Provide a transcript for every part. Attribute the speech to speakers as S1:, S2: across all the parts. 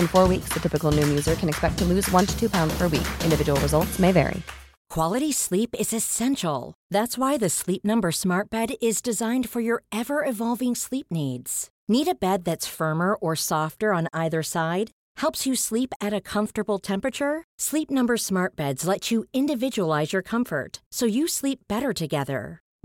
S1: In four weeks, the typical Noom user can expect to lose one to two pounds per week. Individual results may vary.
S2: Quality sleep is essential. That's why the Sleep Number Smart Bed is designed for your ever evolving sleep needs. Need a bed that's firmer or softer on either side? Helps you sleep at a comfortable temperature? Sleep Number Smart Beds let you individualize your comfort so you sleep better together.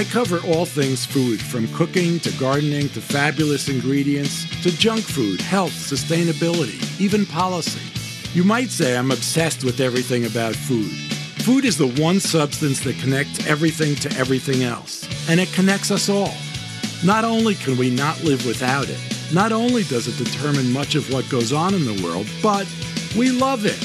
S3: I cover all things food, from cooking to gardening to fabulous ingredients to junk food, health, sustainability, even policy. You might say I'm obsessed with everything about food. Food is the one substance that connects everything to everything else, and it connects us all. Not only can we not live without it, not only does it determine much of what goes on in the world, but we love it.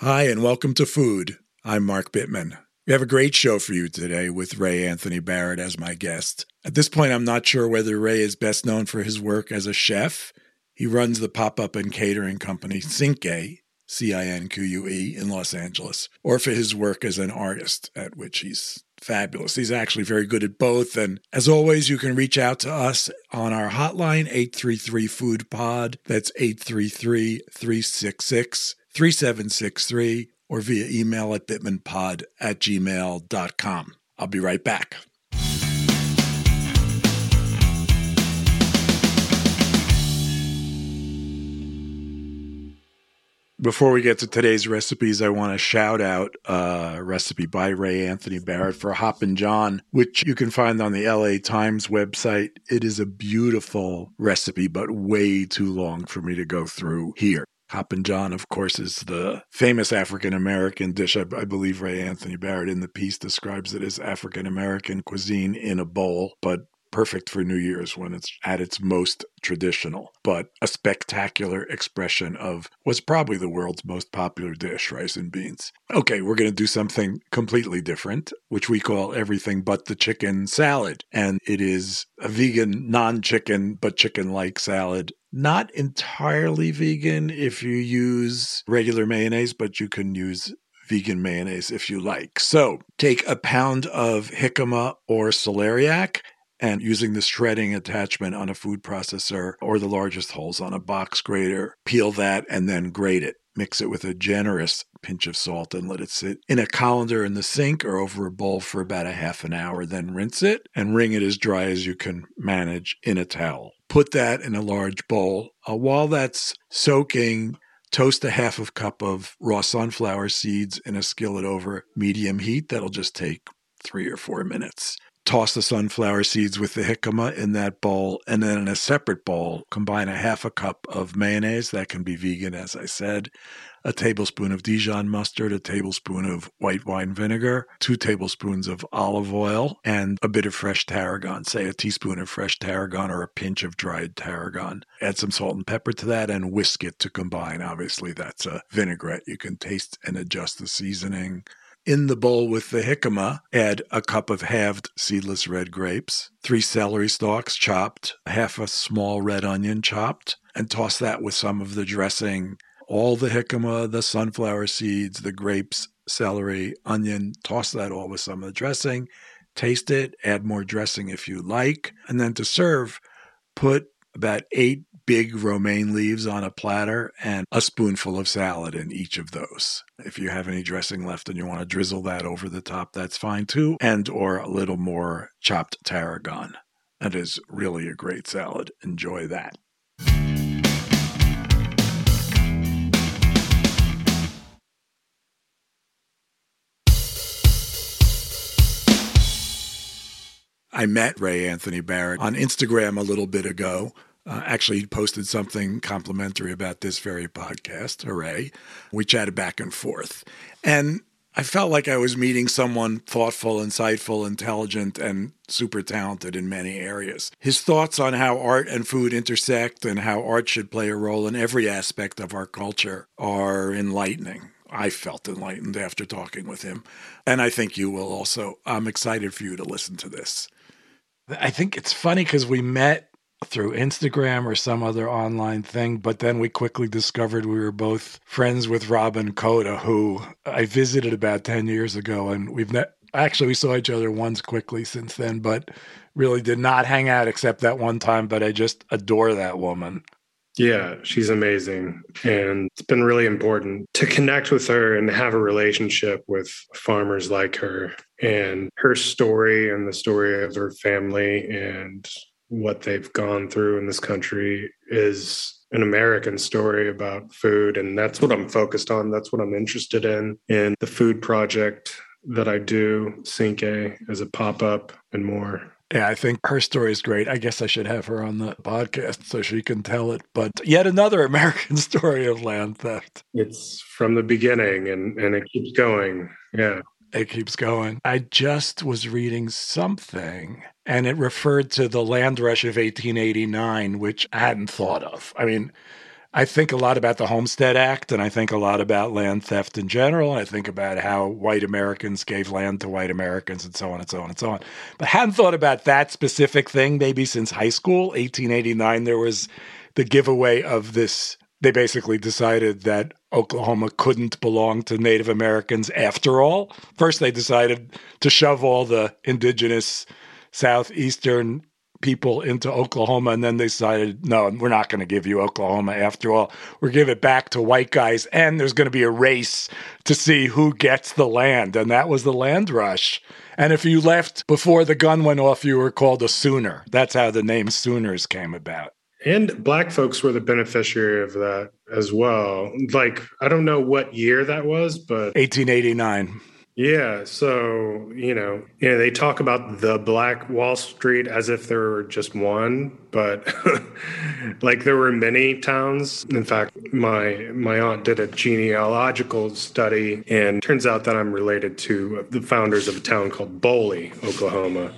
S3: Hi, and welcome to Food. I'm Mark Bittman. We have a great show for you today with Ray Anthony Barrett as my guest. At this point, I'm not sure whether Ray is best known for his work as a chef. He runs the pop up and catering company Cinque, C I N Q U E, in Los Angeles, or for his work as an artist, at which he's fabulous. He's actually very good at both. And as always, you can reach out to us on our hotline, 833 Food Pod. That's 833 366 3763 or via email at bittmanpod at gmail.com. I'll be right back. Before we get to today's recipes, I want to shout out a recipe by Ray Anthony Barrett for Hoppin' John, which you can find on the LA Times website. It is a beautiful recipe, but way too long for me to go through here. Hoppin' John, of course, is the famous African American dish. I, I, believe Ray Anthony Barrett in the piece describes it as African American cuisine in a bowl, but perfect for New Year's when it's at its most traditional, but a spectacular expression of what's probably the world's most popular dish, rice and beans. Okay, we're going to do something completely different, which we call everything but the chicken salad. And it is a vegan, non chicken, but chicken like salad. Not entirely vegan if you use regular mayonnaise, but you can use vegan mayonnaise if you like. So take a pound of jicama or celeriac and using the shredding attachment on a food processor or the largest holes on a box grater, peel that and then grate it. Mix it with a generous pinch of salt and let it sit in a colander in the sink or over a bowl for about a half an hour. Then rinse it and wring it as dry as you can manage in a towel. Put that in a large bowl. Uh, while that's soaking, toast a half of cup of raw sunflower seeds in a skillet over medium heat. That'll just take three or four minutes toss the sunflower seeds with the jicama in that bowl. And then in a separate bowl, combine a half a cup of mayonnaise. That can be vegan, as I said, a tablespoon of Dijon mustard, a tablespoon of white wine vinegar, two tablespoons of olive oil, and a bit of fresh tarragon, say a teaspoon of fresh tarragon or a pinch of dried tarragon. Add some salt and pepper to that and whisk it to combine. Obviously, that's a vinaigrette. You can taste and adjust the seasoning. In the bowl with the jicama, add a cup of halved seedless red grapes, three celery stalks chopped, half a small red onion chopped, and toss that with some of the dressing. All the jicama, the sunflower seeds, the grapes, celery, onion, toss that all with some of the dressing. Taste it, add more dressing if you like. And then to serve, put about eight big romaine leaves on a platter and a spoonful of salad in each of those. If you have any dressing left and you want to drizzle that over the top, that's fine too. And or a little more chopped tarragon. That is really a great salad. Enjoy that. I met Ray Anthony Barrett on Instagram a little bit ago. Uh, actually, posted something complimentary about this very podcast. Hooray. We chatted back and forth. And I felt like I was meeting someone thoughtful, insightful, intelligent, and super talented in many areas. His thoughts on how art and food intersect and how art should play a role in every aspect of our culture are enlightening. I felt enlightened after talking with him. And I think you will also. I'm excited for you to listen to this. I think it's funny because we met through Instagram or some other online thing, but then we quickly discovered we were both friends with Robin Koda, who I visited about 10 years ago. And we've met, actually, we saw each other once quickly since then, but really did not hang out except that one time. But I just adore that woman.
S4: Yeah, she's amazing. And it's been really important to connect with her and have a relationship with farmers like her and her story and the story of her family and what they've gone through in this country is an American story about food. And that's what I'm focused on. That's what I'm interested in. In the food project that I do, Cinque as a pop up and more.
S3: Yeah, I think her story is great. I guess I should have her on the podcast so she can tell it. But yet another American story of land theft.
S4: It's from the beginning and, and it keeps going. Yeah.
S3: It keeps going. I just was reading something and it referred to the land rush of 1889, which I hadn't thought of. I mean, I think a lot about the Homestead Act, and I think a lot about land theft in general. I think about how white Americans gave land to white Americans and so on and so on and so on. But hadn't thought about that specific thing maybe since high school. 1889, there was the giveaway of this. They basically decided that Oklahoma couldn't belong to Native Americans after all. First, they decided to shove all the indigenous southeastern people into Oklahoma, and then they decided, no, we're not going to give you Oklahoma after all. We're give it back to white guys, and there's going to be a race to see who gets the land, and that was the land rush. And if you left before the gun went off, you were called a Sooner. That's how the name Sooners came about.
S4: And black folks were the beneficiary of that as well. Like, I don't know what year that was, but
S3: 1889.
S4: Yeah, so you know, you know, they talk about the Black Wall Street as if there were just one, but like there were many towns. In fact, my my aunt did a genealogical study, and turns out that I'm related to the founders of a town called Boley, Oklahoma.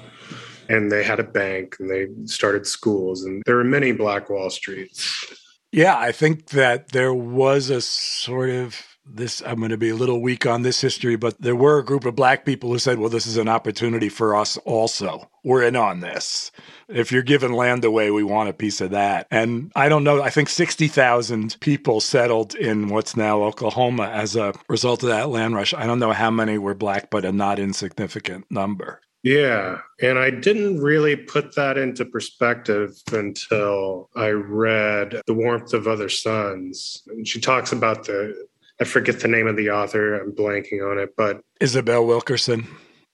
S4: And they had a bank, and they started schools, and there were many Black Wall Streets.
S3: Yeah, I think that there was a sort of this I'm going to be a little weak on this history, but there were a group of black people who said, well, this is an opportunity for us also. We're in on this. If you're giving land away, we want a piece of that. And I don't know, I think 60,000 people settled in what's now Oklahoma as a result of that land rush. I don't know how many were black, but a not insignificant number.
S4: Yeah. And I didn't really put that into perspective until I read The Warmth of Other Suns. And she talks about the I forget the name of the author. I'm blanking on it, but
S3: Isabel Wilkerson.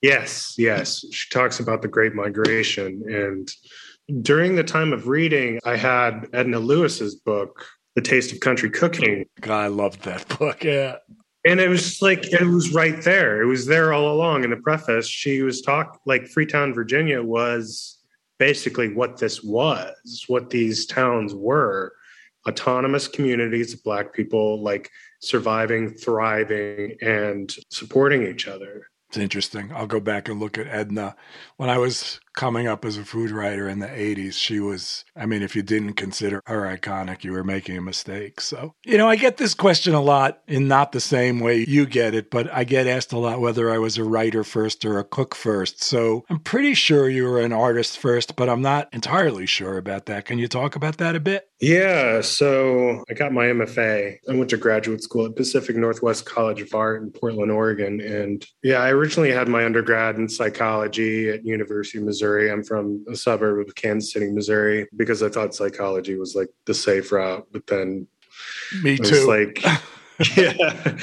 S4: Yes, yes. She talks about the Great Migration. And during the time of reading, I had Edna Lewis's book, The Taste of Country Cooking.
S3: God, I loved that book. Yeah.
S4: And it was like it was right there. It was there all along in the preface. She was talk like Freetown, Virginia was basically what this was, what these towns were autonomous communities of black people like surviving, thriving, and supporting each other.
S3: It's interesting. I'll go back and look at Edna. When I was coming up as a food writer in the 80s, she was, I mean, if you didn't consider her iconic, you were making a mistake. So, you know, I get this question a lot in not the same way you get it, but I get asked a lot whether I was a writer first or a cook first. So I'm pretty sure you were an artist first, but I'm not entirely sure about that. Can you talk about that a bit?
S4: Yeah, so I got my MFA. I went to graduate school at Pacific Northwest College of Art in Portland, Oregon. And yeah, I originally had my undergrad in psychology at University of Missouri. I'm from a suburb of Kansas City, Missouri, because I thought psychology was like the safe route. But then
S3: me too.
S4: like yeah,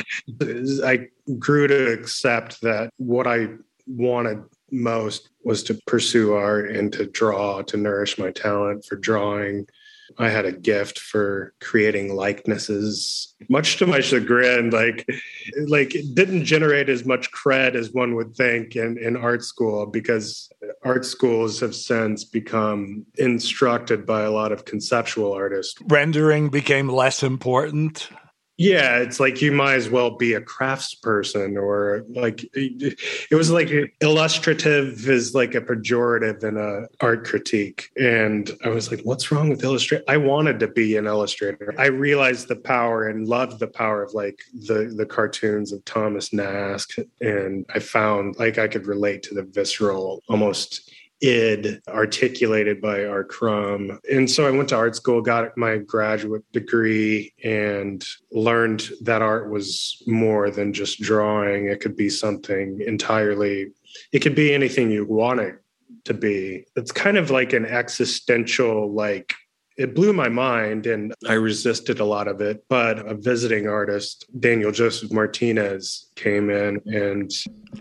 S4: I grew to accept that what I wanted most was to pursue art and to draw, to nourish my talent for drawing I had a gift for creating likenesses, much to my chagrin. Like, like it didn't generate as much cred as one would think in, in art school because art schools have since become instructed by a lot of conceptual artists.
S3: Rendering became less important.
S4: Yeah, it's like you might as well be a craftsperson or like it was like illustrative is like a pejorative in a art critique. And I was like, what's wrong with illustrate? I wanted to be an illustrator. I realized the power and loved the power of like the the cartoons of Thomas Nast And I found like I could relate to the visceral, almost id articulated by R. Crumb. And so I went to art school, got my graduate degree, and learned that art was more than just drawing. It could be something entirely, it could be anything you want it to be. It's kind of like an existential, like, it blew my mind and I resisted a lot of it. But a visiting artist, Daniel Joseph Martinez, came in and.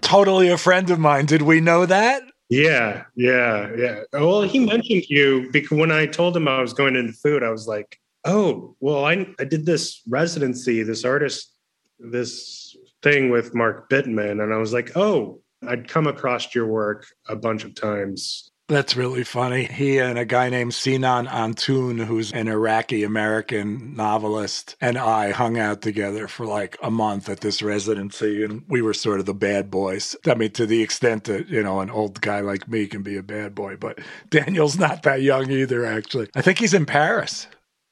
S3: Totally a friend of mine. Did we know that?
S4: Yeah, yeah, yeah. Well, he mentioned you because when I told him I was going into food, I was like, "Oh, well, I I did this residency, this artist, this thing with Mark Bittman," and I was like, "Oh, I'd come across your work a bunch of times
S3: that's really funny. He and a guy named Sinan Antoon, who's an Iraqi American novelist, and I hung out together for like a month at this residency, and we were sort of the bad boys. I mean, to the extent that, you know, an old guy like me can be a bad boy, but Daniel's not that young either, actually. I think he's in Paris.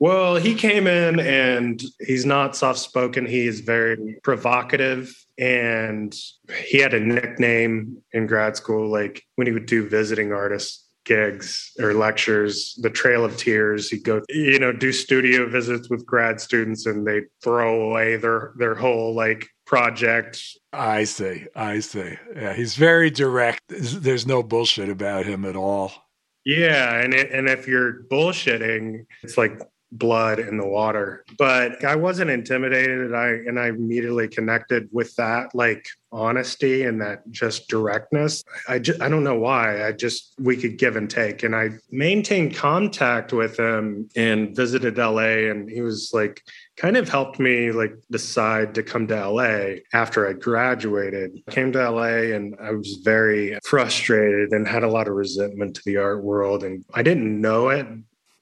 S4: Well, he came in and he's not soft spoken. He is very provocative and he had a nickname in grad school like when he would do visiting artist gigs or lectures the trail of tears. He'd go you know do studio visits with grad students and they throw away their their whole like project.
S3: I see. I see. Yeah he's very direct. There's no bullshit about him at all.
S4: Yeah and it, and if you're bullshitting it's like blood in the water. But I wasn't intimidated. I and I immediately connected with that like honesty and that just directness. I just I don't know why. I just we could give and take. And I maintained contact with him and visited LA and he was like kind of helped me like decide to come to LA after I graduated. Came to LA and I was very frustrated and had a lot of resentment to the art world and I didn't know it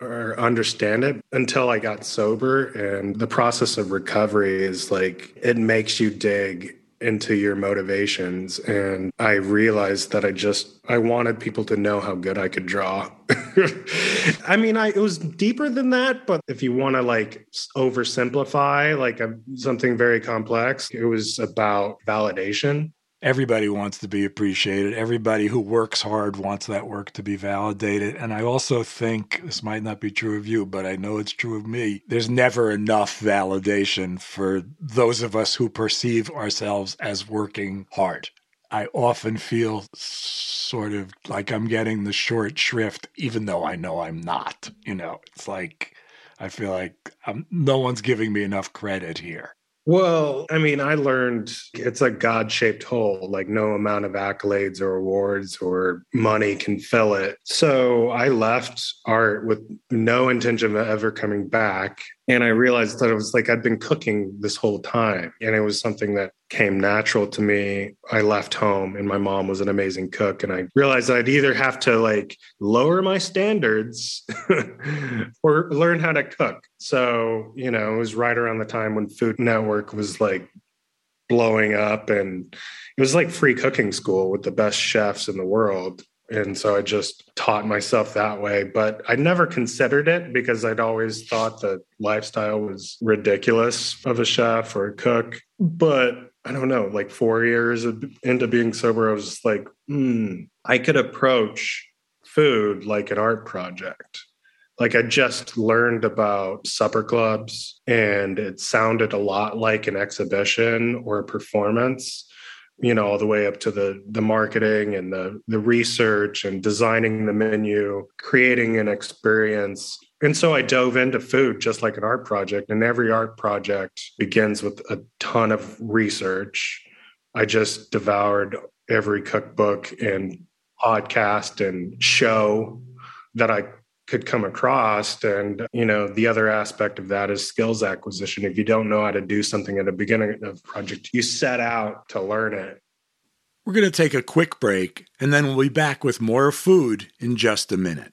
S4: or understand it until I got sober. And the process of recovery is like, it makes you dig into your motivations and i realized that i just i wanted people to know how good i could draw i mean i it was deeper than that but if you want to like oversimplify like a, something very complex it was about validation
S3: everybody wants to be appreciated. Everybody who works hard wants that work to be validated. And I also think this might not be true of you, but I know it's true of me. There's never enough validation for those of us who perceive ourselves as working hard. I often feel sort of like I'm getting the short shrift, even though I know I'm not. You know, it's like I feel like I'm, no one's giving me enough credit here.
S4: Well, I mean, I learned it's a God shaped hole, like no amount of accolades or awards or money can fill it. So I left art with no intention of ever coming back. And I realized that it was like I'd been cooking this whole time. And it was something that came natural to me. I left home and my mom was an amazing cook. And I realized I'd either have to like lower my standards or learn how to cook. So, you know, it was right around the time when Food Network was like blowing up and it was like free cooking school with the best chefs in the world and so I just taught myself that way. But I never considered it because I'd always thought that lifestyle was ridiculous of a chef or a cook. But I don't know, like four years into being sober, I was like, hmm, I could approach food like an art project. Like I just learned about supper clubs and it sounded a lot like an exhibition or a performance you know all the way up to the the marketing and the the research and designing the menu creating an experience. And so i dove into food just like an art project and every art project begins with a ton of research. I just devoured every cookbook and podcast and show that i could come across. And you know the other aspect of that is skills acquisition. If you don't know how to do something at the beginning of a project you set out to learn it.
S3: We're going to take a quick break and then we'll be back with more food in just a minute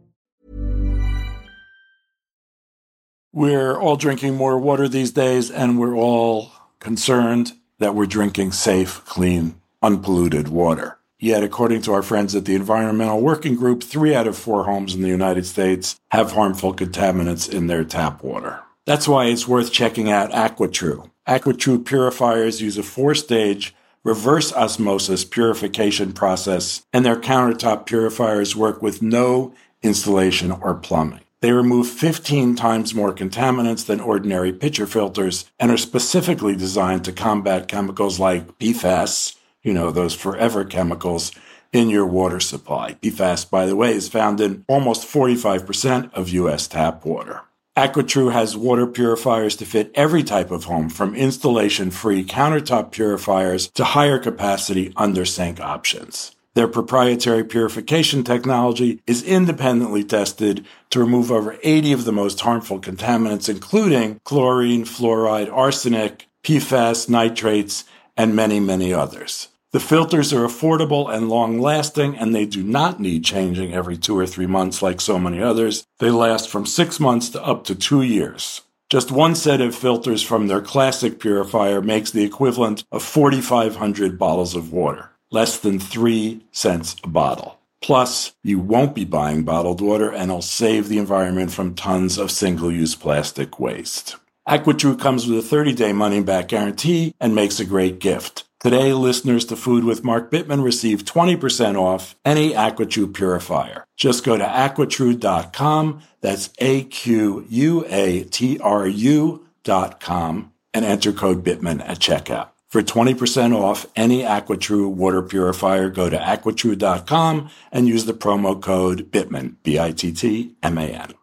S3: We're all drinking more water these days, and we're all concerned that we're drinking safe, clean, unpolluted water. Yet, according to our friends at the Environmental Working Group, three out of four homes in the United States have harmful contaminants in their tap water. That's why it's worth checking out AquaTrue. AquaTrue purifiers use a four stage reverse osmosis purification process, and their countertop purifiers work with no installation or plumbing. They remove 15 times more contaminants than ordinary pitcher filters and are specifically designed to combat chemicals like PFAS, you know, those forever chemicals in your water supply. PFAS, by the way, is found in almost 45% of U.S. tap water. AquaTrue has water purifiers to fit every type of home, from installation free countertop purifiers to higher capacity under sink options. Their proprietary purification technology is independently tested to remove over 80 of the most harmful contaminants, including chlorine, fluoride, arsenic, PFAS, nitrates, and many, many others. The filters are affordable and long lasting, and they do not need changing every two or three months like so many others. They last from six months to up to two years. Just one set of filters from their classic purifier makes the equivalent of 4,500 bottles of water, less than 3 cents a bottle. Plus, you won't be buying bottled water and it'll save the environment from tons of single use plastic waste. AquaTrue comes with a 30 day money back guarantee and makes a great gift. Today, listeners to Food with Mark Bittman receive 20% off any AquaTrue purifier. Just go to aquatrue.com, that's A Q U A T R U.com, and enter code Bittman at checkout. For 20% off any AquaTrue water purifier, go to aquatrue.com and use the promo code BITTMAN, B-I-T-T-M-A-N.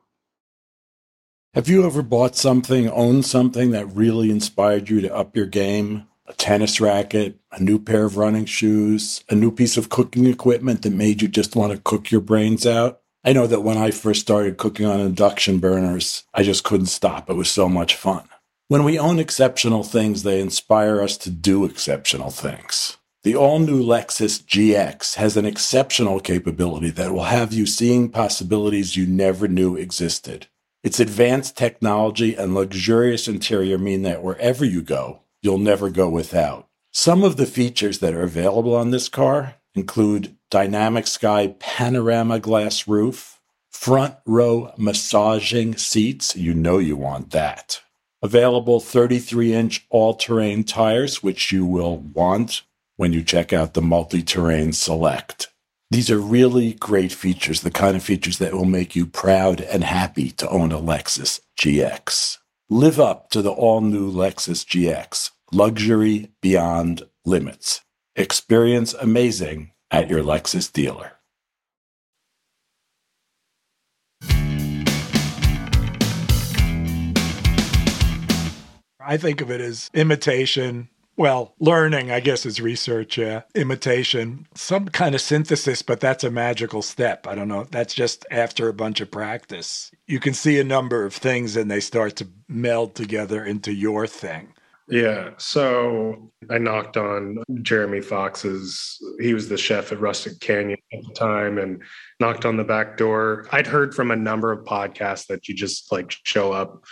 S3: Have you ever bought something, owned something that really inspired you to up your game? A tennis racket, a new pair of running shoes, a new piece of cooking equipment that made you just want to cook your brains out? I know that when I first started cooking on induction burners, I just couldn't stop. It was so much fun. When we own exceptional things, they inspire us to do exceptional things. The all new Lexus GX has an exceptional capability that will have you seeing possibilities you never knew existed. Its advanced technology and luxurious interior mean that wherever you go, you'll never go without. Some of the features that are available on this car include dynamic sky panorama glass roof, front row massaging seats, you know you want that Available 33 inch all terrain tires, which you will want when you check out the multi terrain select. These are really great features, the kind of features that will make you proud and happy to own a Lexus GX. Live up to the all new Lexus GX, luxury beyond limits. Experience amazing at your Lexus dealer. I think of it as imitation. Well, learning, I guess, is research, yeah. Imitation, some kind of synthesis, but that's a magical step. I don't know. That's just after a bunch of practice. You can see a number of things and they start to meld together into your thing.
S4: Yeah. So I knocked on Jeremy Fox's, he was the chef at Rustic Canyon at the time, and knocked on the back door. I'd heard from a number of podcasts that you just like show up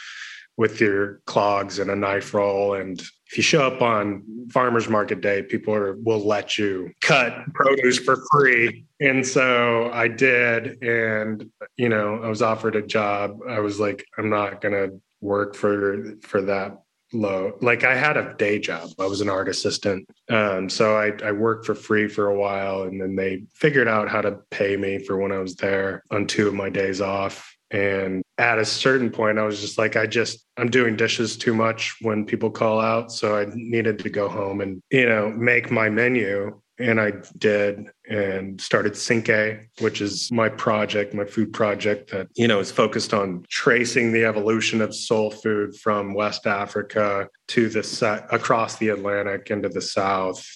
S4: with your clogs and a knife roll. And if you show up on farmers market day, people are, will let you cut produce for free. And so I did. And, you know, I was offered a job. I was like, I'm not going to work for, for that low. Like I had a day job. I was an art assistant. Um, so I, I worked for free for a while and then they figured out how to pay me for when I was there on two of my days off. And at a certain point, I was just like, I just, I'm doing dishes too much when people call out. So I needed to go home and, you know, make my menu. And I did and started Cinque, which is my project, my food project that, you know, is focused on tracing the evolution of soul food from West Africa to the across the Atlantic into the South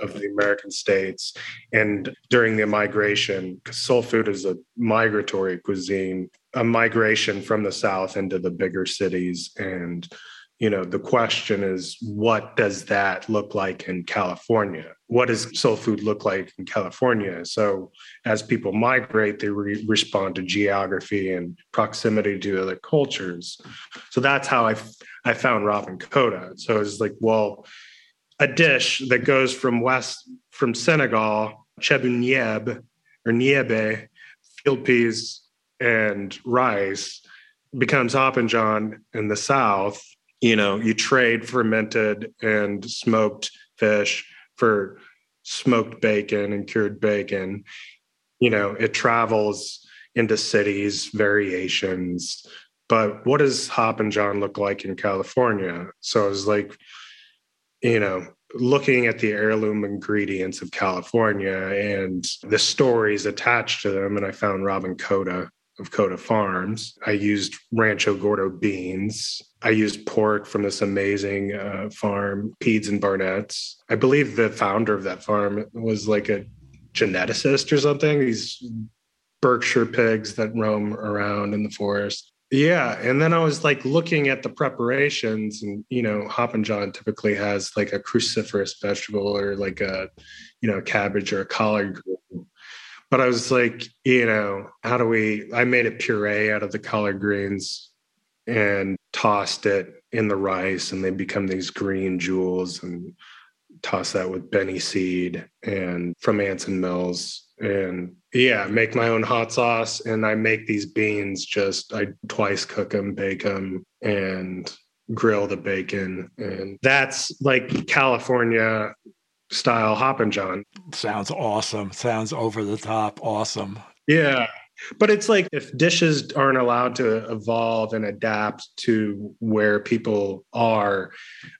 S4: of the American states. And during the migration, because soul food is a migratory cuisine, a migration from the South into the bigger cities. And, you know, the question is, what does that look like in California? What does soul food look like in California? So, as people migrate, they re- respond to geography and proximity to other cultures. So that's how I, f- I found Robin Koda. So it's like, well, a dish that goes from west from Senegal, chebu or niebe, field peas and rice becomes hoppin' john in the south. You know, you trade fermented and smoked fish for smoked bacon and cured bacon. You know, it travels into cities, variations. But what does Hoppin' John look like in California? So I was like, you know, looking at the heirloom ingredients of California and the stories attached to them. And I found Robin Koda of Koda Farms. I used Rancho Gordo beans. I used pork from this amazing uh, farm, Peads and Barnett's. I believe the founder of that farm was like a geneticist or something. These Berkshire pigs that roam around in the forest. Yeah. And then I was like looking at the preparations, and, you know, Hoppin' John typically has like a cruciferous vegetable or like a, you know, cabbage or a collard. But I was like, you know, how do we? I made a puree out of the collard greens and tossed it in the rice and they become these green jewels and toss that with benne seed and from Anson Mills and yeah, make my own hot sauce and I make these beans just I twice cook them, bake them and grill the bacon and that's like California style Hoppin' John.
S3: Sounds awesome. Sounds over the top awesome.
S4: Yeah. But it's like if dishes aren't allowed to evolve and adapt to where people are,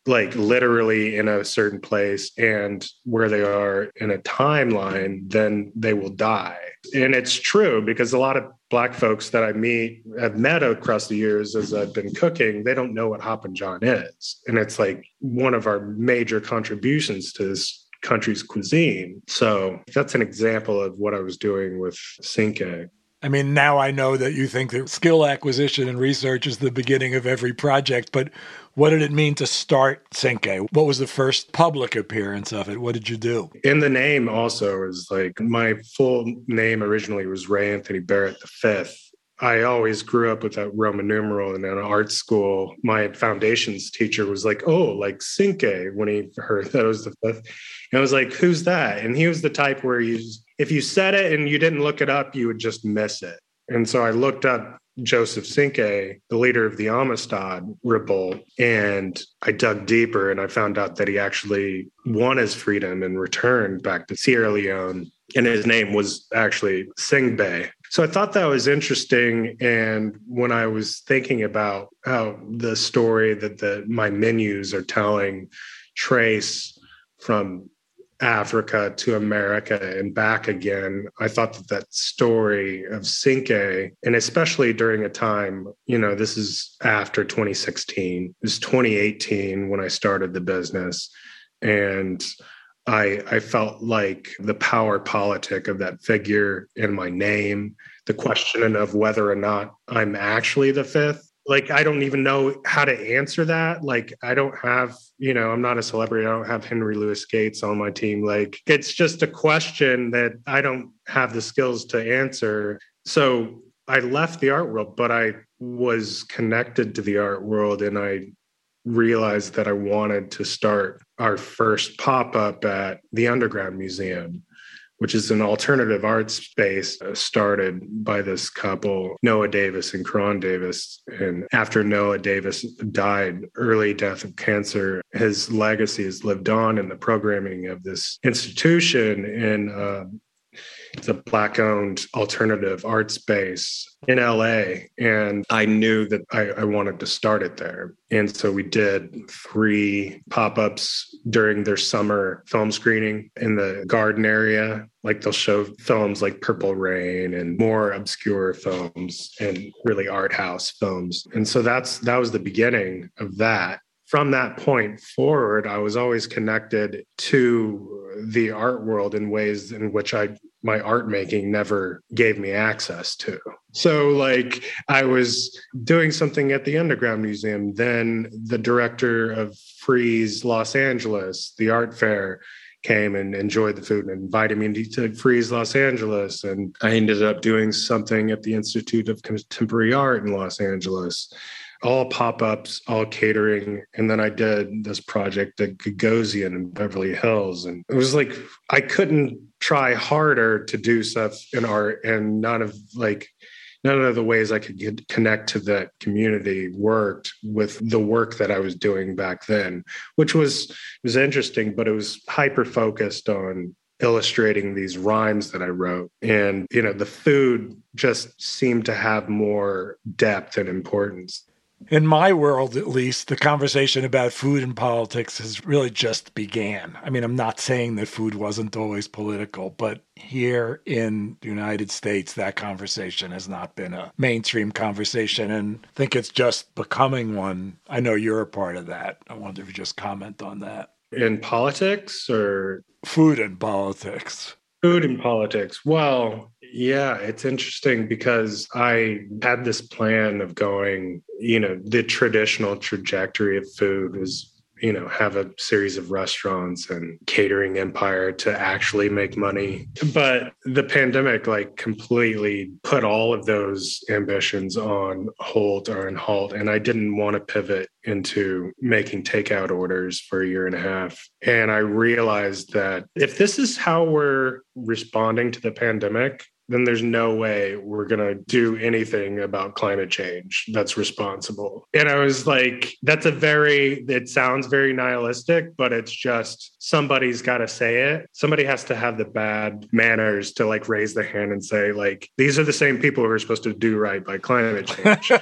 S4: like literally in a certain place and where they are in a timeline, then they will die. And it's true because a lot of Black folks that I meet, have met across the years as I've been cooking, they don't know what Hoppin' John is. And it's like one of our major contributions to this country's cuisine. So that's an example of what I was doing with Cinque.
S3: I mean, now I know that you think that skill acquisition and research is the beginning of every project, but what did it mean to start Cinque? What was the first public appearance of it? What did you do?
S4: In the name also is like my full name originally was Ray Anthony Barrett V. I always grew up with that Roman numeral and in art school, my foundations teacher was like, Oh, like Cinque when he heard that it was the fifth. And I was like, Who's that? And he was the type where you if you said it and you didn't look it up, you would just miss it. And so I looked up Joseph Cinque, the leader of the Amistad revolt, and I dug deeper and I found out that he actually won his freedom and returned back to Sierra Leone. And his name was actually Singbe. So I thought that was interesting. And when I was thinking about how the story that the my menus are telling trace from Africa to America and back again. I thought that that story of Cinque, and especially during a time, you know, this is after 2016, it was 2018 when I started the business. And I, I felt like the power politic of that figure in my name, the question of whether or not I'm actually the fifth like I don't even know how to answer that. Like I don't have, you know, I'm not a celebrity. I don't have Henry Louis Gates on my team. Like it's just a question that I don't have the skills to answer. So I left the art world, but I was connected to the art world and I realized that I wanted to start our first pop up at the Underground Museum which is an alternative art space uh, started by this couple, Noah Davis and Karon Davis. And after Noah Davis died, early death of cancer, his legacy has lived on in the programming of this institution. And uh, it's a black owned alternative art space in LA. And I knew that I, I, wanted to start it there. And so we did three pop ups during their summer film screening in the garden area. Like they'll show films like Purple Rain and more obscure films and really art house films. And so that's that was the beginning of that from that point forward, I was always connected to the art world in ways in which I my art making never gave me access to. So, like, I was doing something at the Underground Museum. Then the director of Frieze Los Angeles, the art fair, came and enjoyed the food and invited me to Frieze Los Angeles. And I ended up doing something at the Institute of Contemporary Art in Los Angeles all pop-ups, all catering. And then I did this project at Gagosian in Beverly Hills. And it was like I couldn't try harder to do stuff in art and none of like none of the ways I could get, connect to that community worked with the work that I was doing back then, which was was interesting, but it was hyper focused on illustrating these rhymes that I wrote. And, you know, the food just seemed to have more depth and importance
S3: in my world at least the conversation about food and politics has really just began. I mean i'm not saying that food wasn't always political but here in the united states that conversation has not been a mainstream conversation and i think it's just becoming one. I know you're a part of that. I wonder if you just comment on that.
S4: In politics or
S3: food and politics.
S4: Food and politics. Well yeah, it's interesting because I had this plan of going, you know, the traditional trajectory of food was you know, have a series of restaurants and catering empire to actually make money. But the pandemic like completely put all of those ambitions on hold or on halt. And I didn't want to pivot into making takeout orders for a year and a half. And I realized that if this is how we're responding to the pandemic, then there's no way we're going to do anything about climate change that's responsible. And I was like, that's a very, it sounds very nihilistic, but it's just somebody's got to say it. Somebody has to have the bad manners to like raise their hand and say, like, these are the same people who are supposed to do right by climate change.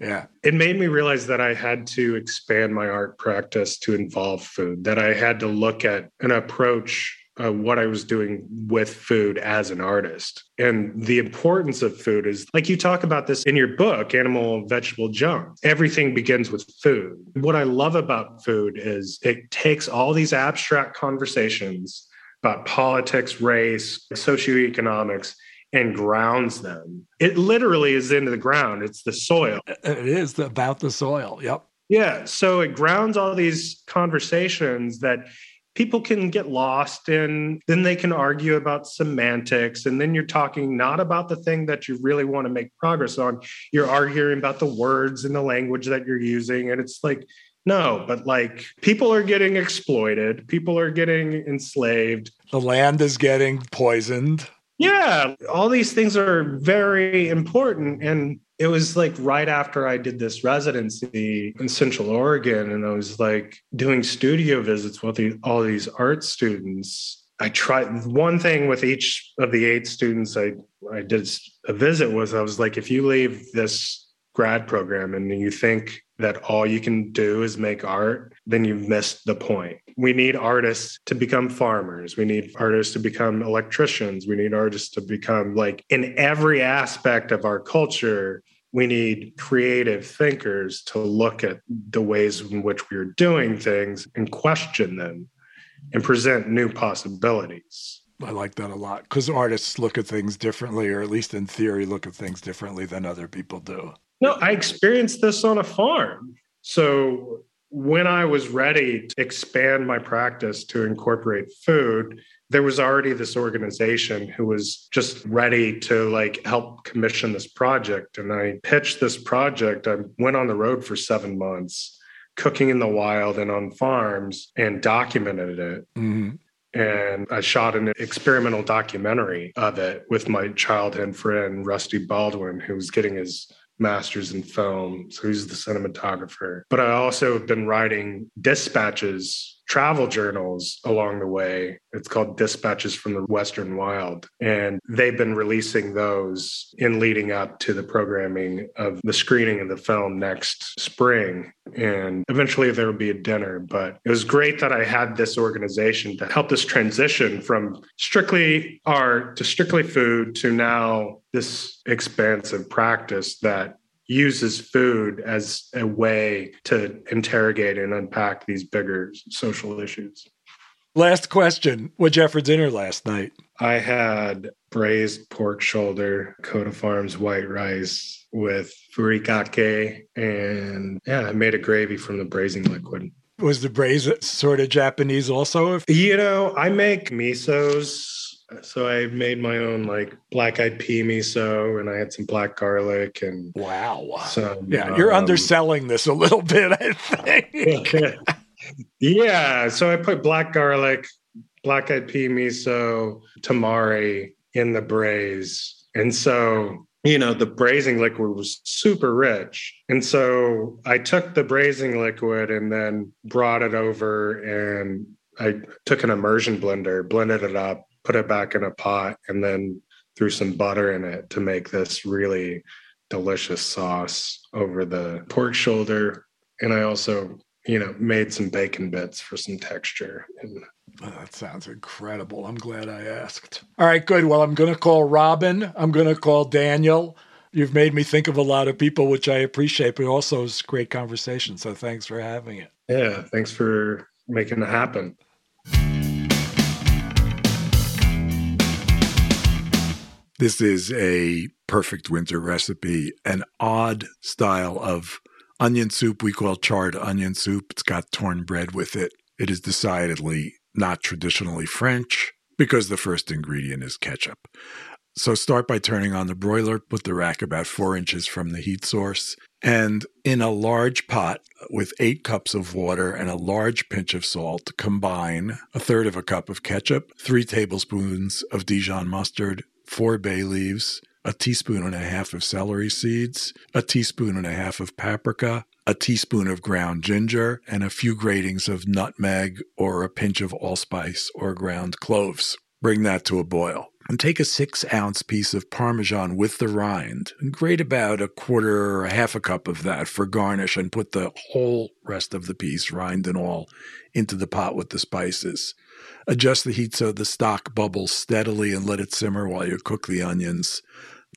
S3: yeah.
S4: It made me realize that I had to expand my art practice to involve food, that I had to look at an approach uh, what I was doing with food as an artist. And the importance of food is like you talk about this in your book, Animal Vegetable Junk. Everything begins with food. What I love about food is it takes all these abstract conversations about politics, race, socioeconomics, and grounds them. It literally is into the ground, it's the soil.
S3: It is about the soil. Yep.
S4: Yeah. So it grounds all these conversations that people can get lost and then they can argue about semantics and then you're talking not about the thing that you really want to make progress on. You're arguing about the words and the language that you're using and it's like no but like people are getting exploited people are getting enslaved.
S3: The land is getting poisoned.
S4: Yeah all these things are very important and it was like right after I did this residency in Central Oregon, and I was like doing studio visits with the, all these art students. I tried one thing with each of the eight students I, I did a visit was I was like, if you leave this grad program and you think that all you can do is make art, then you've missed the point. We need artists to become farmers. We need artists to become electricians. We need artists to become like in every aspect of our culture. We need creative thinkers to look at the ways in which we are doing things and question them and present new possibilities.
S3: I like that a lot because artists look at things differently, or at least in theory, look at things differently than other people do.
S4: No, I experienced this on a farm. So when I was ready to expand my practice to incorporate food, there was already this organization who was just ready to like help commission this project and i pitched this project i went on the road for seven months cooking in the wild and on farms and documented it
S3: mm-hmm.
S4: and i shot an experimental documentary of it with my childhood friend rusty baldwin who was getting his master's in film. So he's the cinematographer. But I also have been writing dispatches travel journals along the way. It's called Dispatches from the Western Wild. And they've been releasing those in leading up to the programming of the screening of the film next spring. And eventually there will be a dinner. But it was great that I had this organization to help us transition from strictly art to strictly food to now this expansive practice that uses food as a way to interrogate and unpack these bigger social issues.
S3: Last question. What'd you have for dinner last night?
S4: I had braised pork shoulder, Koda Farms white rice with furikake, and yeah, I made a gravy from the braising liquid.
S3: Was the braise sort of Japanese also?
S4: You know, I make misos so I made my own like black eyed pea miso and I had some black garlic and
S3: wow.
S4: Some,
S3: yeah, you're um, underselling this a little bit, I think.
S4: yeah. So I put black garlic, black eyed pea miso, tamari in the braise. And so, you know, the braising liquid was super rich. And so I took the braising liquid and then brought it over and I took an immersion blender, blended it up, put it back in a pot, and then threw some butter in it to make this really delicious sauce over the pork shoulder. And I also, you know, made some bacon bits for some texture. And
S3: Oh, that sounds incredible. I'm glad I asked. All right, good. Well, I'm going to call Robin. I'm going to call Daniel. You've made me think of a lot of people, which I appreciate, but also it's great conversation. So thanks for having it.
S4: Yeah, thanks for making it happen.
S3: This is a perfect winter recipe, an odd style of onion soup we call charred onion soup. It's got torn bread with it. It is decidedly not traditionally French because the first ingredient is ketchup. So start by turning on the broiler, put the rack about four inches from the heat source, and in a large pot with eight cups of water and a large pinch of salt, combine a third of a cup of ketchup, three tablespoons of Dijon mustard, four bay leaves, a teaspoon and a half of celery seeds, a teaspoon and a half of paprika, a teaspoon of ground ginger, and a few gratings of nutmeg or a pinch of allspice or ground cloves. Bring that to a boil. And take a six ounce piece of Parmesan with the rind and grate about a quarter or a half a cup of that for garnish and put the whole rest of the piece, rind and all, into the pot with the spices. Adjust the heat so the stock bubbles steadily and let it simmer while you cook the onions.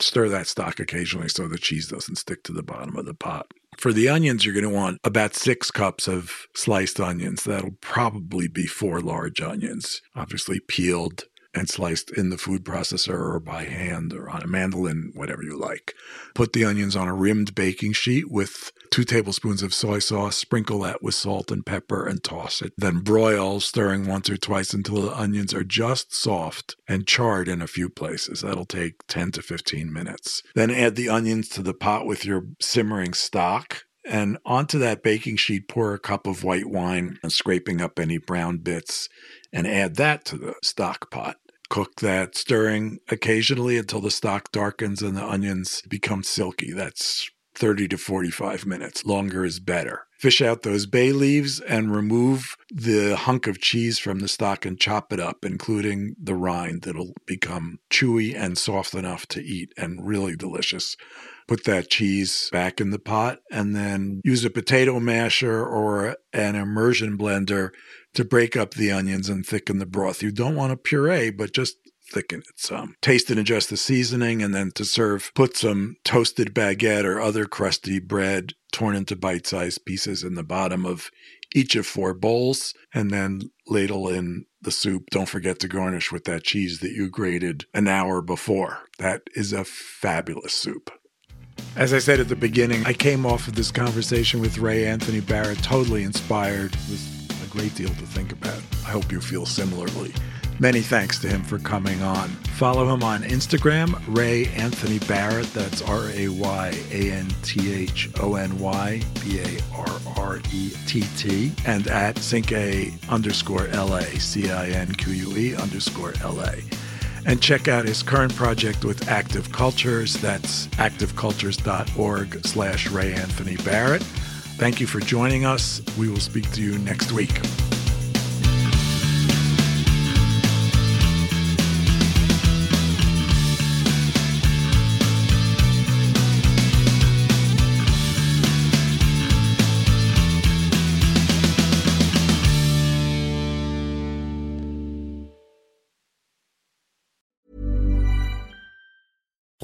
S3: Stir that stock occasionally so the cheese doesn't stick to the bottom of the pot. For the onions, you're going to want about six cups of sliced onions. That'll probably be four large onions, obviously peeled and sliced in the food processor or by hand or on a mandolin, whatever you like. Put the onions on a rimmed baking sheet with two tablespoons of soy sauce, sprinkle that with salt and pepper, and toss it. Then broil, stirring once or twice until the onions are just soft and charred in a few places. That'll take 10 to 15 minutes. Then add the onions to the pot with your simmering stock. And onto that baking sheet, pour a cup of white wine and scraping up any brown bits and add that to the stock pot. Cook that, stirring occasionally until the stock darkens and the onions become silky. That's 30 to 45 minutes. Longer is better. Fish out those bay leaves and remove the hunk of cheese from the stock and chop it up, including the rind. that'll become chewy and soft enough to eat and really delicious. Put that cheese back in the pot and then use a potato masher or an immersion blender to break up the onions and thicken the broth. You don't want a puree, but just thicken it some. Taste and adjust the seasoning, and then to serve, put some toasted baguette or other crusty bread torn into bite sized pieces in the bottom of each of four bowls, and then ladle in the soup. Don't forget to garnish with that cheese that you grated an hour before. That is a fabulous soup. As I said at the beginning, I came off of this conversation with Ray Anthony Barrett totally inspired with a great deal to think about. I hope you feel similarly. Many thanks to him for coming on. Follow him on Instagram, Ray Anthony Barrett. That's R A Y A N T H O N Y B A R R E T T, and at Cinque underscore LA, C I N Q U E underscore LA. And check out his current project with Active Cultures. That's activecultures.org slash Ray Anthony Barrett. Thank you for joining us. We will speak to you next week.